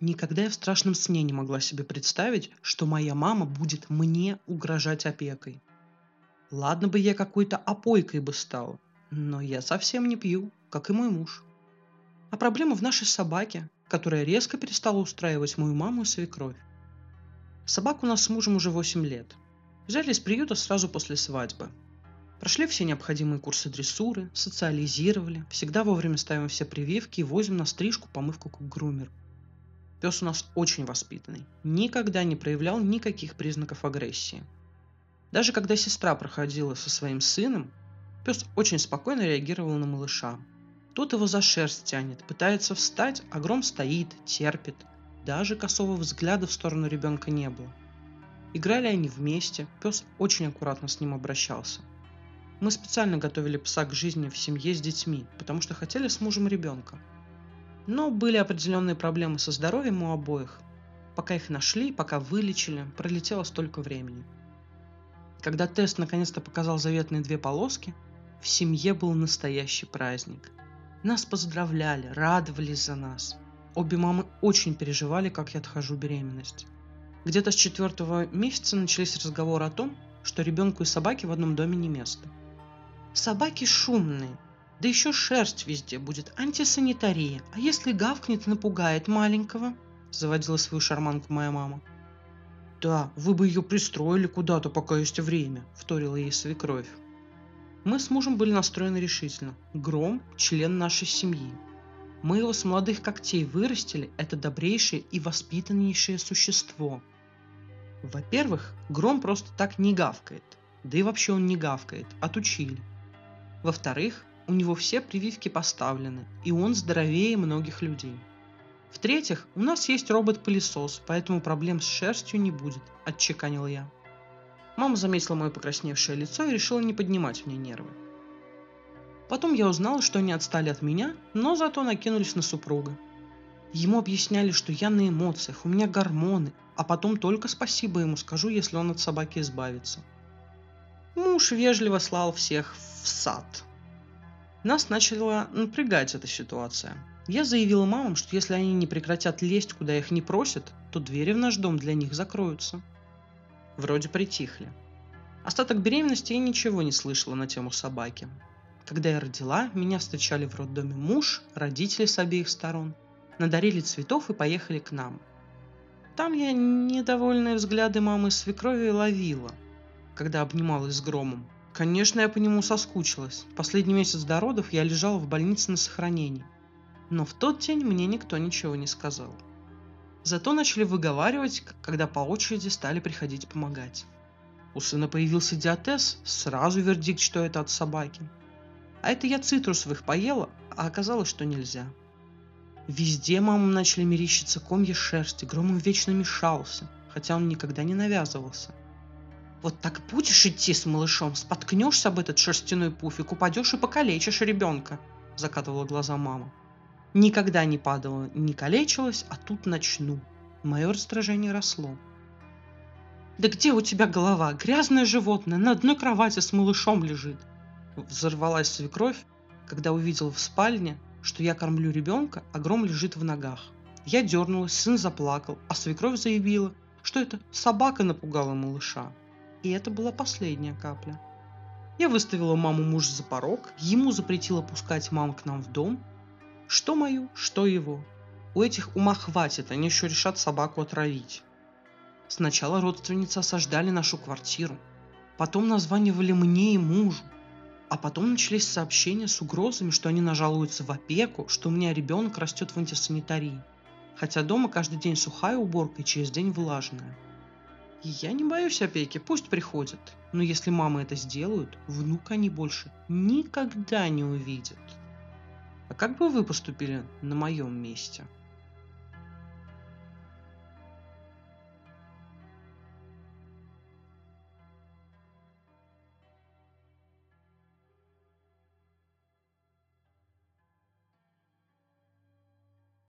Никогда я в страшном сне не могла себе представить, что моя мама будет мне угрожать опекой. Ладно бы я какой-то опойкой бы стала, но я совсем не пью, как и мой муж. А проблема в нашей собаке, которая резко перестала устраивать мою маму и свекровь. Собаку у нас с мужем уже 8 лет. Взяли из приюта сразу после свадьбы. Прошли все необходимые курсы дрессуры, социализировали, всегда вовремя ставим все прививки и возим на стрижку, помывку к грумеру. Пес у нас очень воспитанный, никогда не проявлял никаких признаков агрессии. Даже когда сестра проходила со своим сыном, пес очень спокойно реагировал на малыша. Тот его за шерсть тянет, пытается встать, а гром стоит, терпит. Даже косого взгляда в сторону ребенка не было. Играли они вместе, пес очень аккуратно с ним обращался. Мы специально готовили пса к жизни в семье с детьми, потому что хотели с мужем ребенка – но были определенные проблемы со здоровьем у обоих. Пока их нашли, пока вылечили, пролетело столько времени. Когда тест наконец-то показал заветные две полоски, в семье был настоящий праздник. Нас поздравляли, радовались за нас. Обе мамы очень переживали, как я отхожу беременность. Где-то с четвертого месяца начались разговоры о том, что ребенку и собаке в одном доме не место. Собаки шумные, да еще шерсть везде будет, антисанитария. А если гавкнет, напугает маленького? Заводила свою шарманку моя мама. Да, вы бы ее пристроили куда-то, пока есть время, вторила ей свекровь. Мы с мужем были настроены решительно. Гром – член нашей семьи. Мы его с молодых когтей вырастили, это добрейшее и воспитаннейшее существо. Во-первых, Гром просто так не гавкает. Да и вообще он не гавкает, отучили. Во-вторых, у него все прививки поставлены, и он здоровее многих людей. В-третьих, у нас есть робот-пылесос, поэтому проблем с шерстью не будет, отчеканил я. Мама заметила мое покрасневшее лицо и решила не поднимать мне нервы. Потом я узнала, что они отстали от меня, но зато накинулись на супруга. Ему объясняли, что я на эмоциях, у меня гормоны, а потом только спасибо ему скажу, если он от собаки избавится. Муж вежливо слал всех в сад – нас начала напрягать эта ситуация. Я заявила мамам, что если они не прекратят лезть, куда их не просят, то двери в наш дом для них закроются. Вроде притихли. Остаток беременности я ничего не слышала на тему собаки. Когда я родила, меня встречали в роддоме муж, родители с обеих сторон, надарили цветов и поехали к нам. Там я недовольные взгляды мамы свекрови ловила, когда обнималась с громом – Конечно, я по нему соскучилась. Последний месяц до родов я лежала в больнице на сохранении. Но в тот день мне никто ничего не сказал. Зато начали выговаривать, когда по очереди стали приходить помогать. У сына появился диатез, сразу вердикт, что это от собаки. А это я цитрусовых поела, а оказалось, что нельзя. Везде мамам начали мерещиться комья шерсти, Громов вечно мешался, хотя он никогда не навязывался. Вот так будешь идти с малышом, споткнешься об этот шерстяной пуфик, упадешь и покалечишь ребенка, закатывала глаза мама. Никогда не падала, не калечилась, а тут начну. Мое раздражение росло. «Да где у тебя голова? Грязное животное на одной кровати с малышом лежит!» Взорвалась свекровь, когда увидела в спальне, что я кормлю ребенка, а гром лежит в ногах. Я дернулась, сын заплакал, а свекровь заявила, что это собака напугала малыша. И это была последняя капля. Я выставила маму муж за порог, ему запретила пускать маму к нам в дом. Что мою, что его. У этих ума хватит, они еще решат собаку отравить. Сначала родственницы осаждали нашу квартиру, потом названивали мне и мужу, а потом начались сообщения с угрозами, что они нажалуются в опеку, что у меня ребенок растет в антисанитарии. Хотя дома каждый день сухая уборка и через день влажная – я не боюсь опеки, пусть приходят. Но если мамы это сделают, внука они больше никогда не увидят. А как бы вы поступили на моем месте?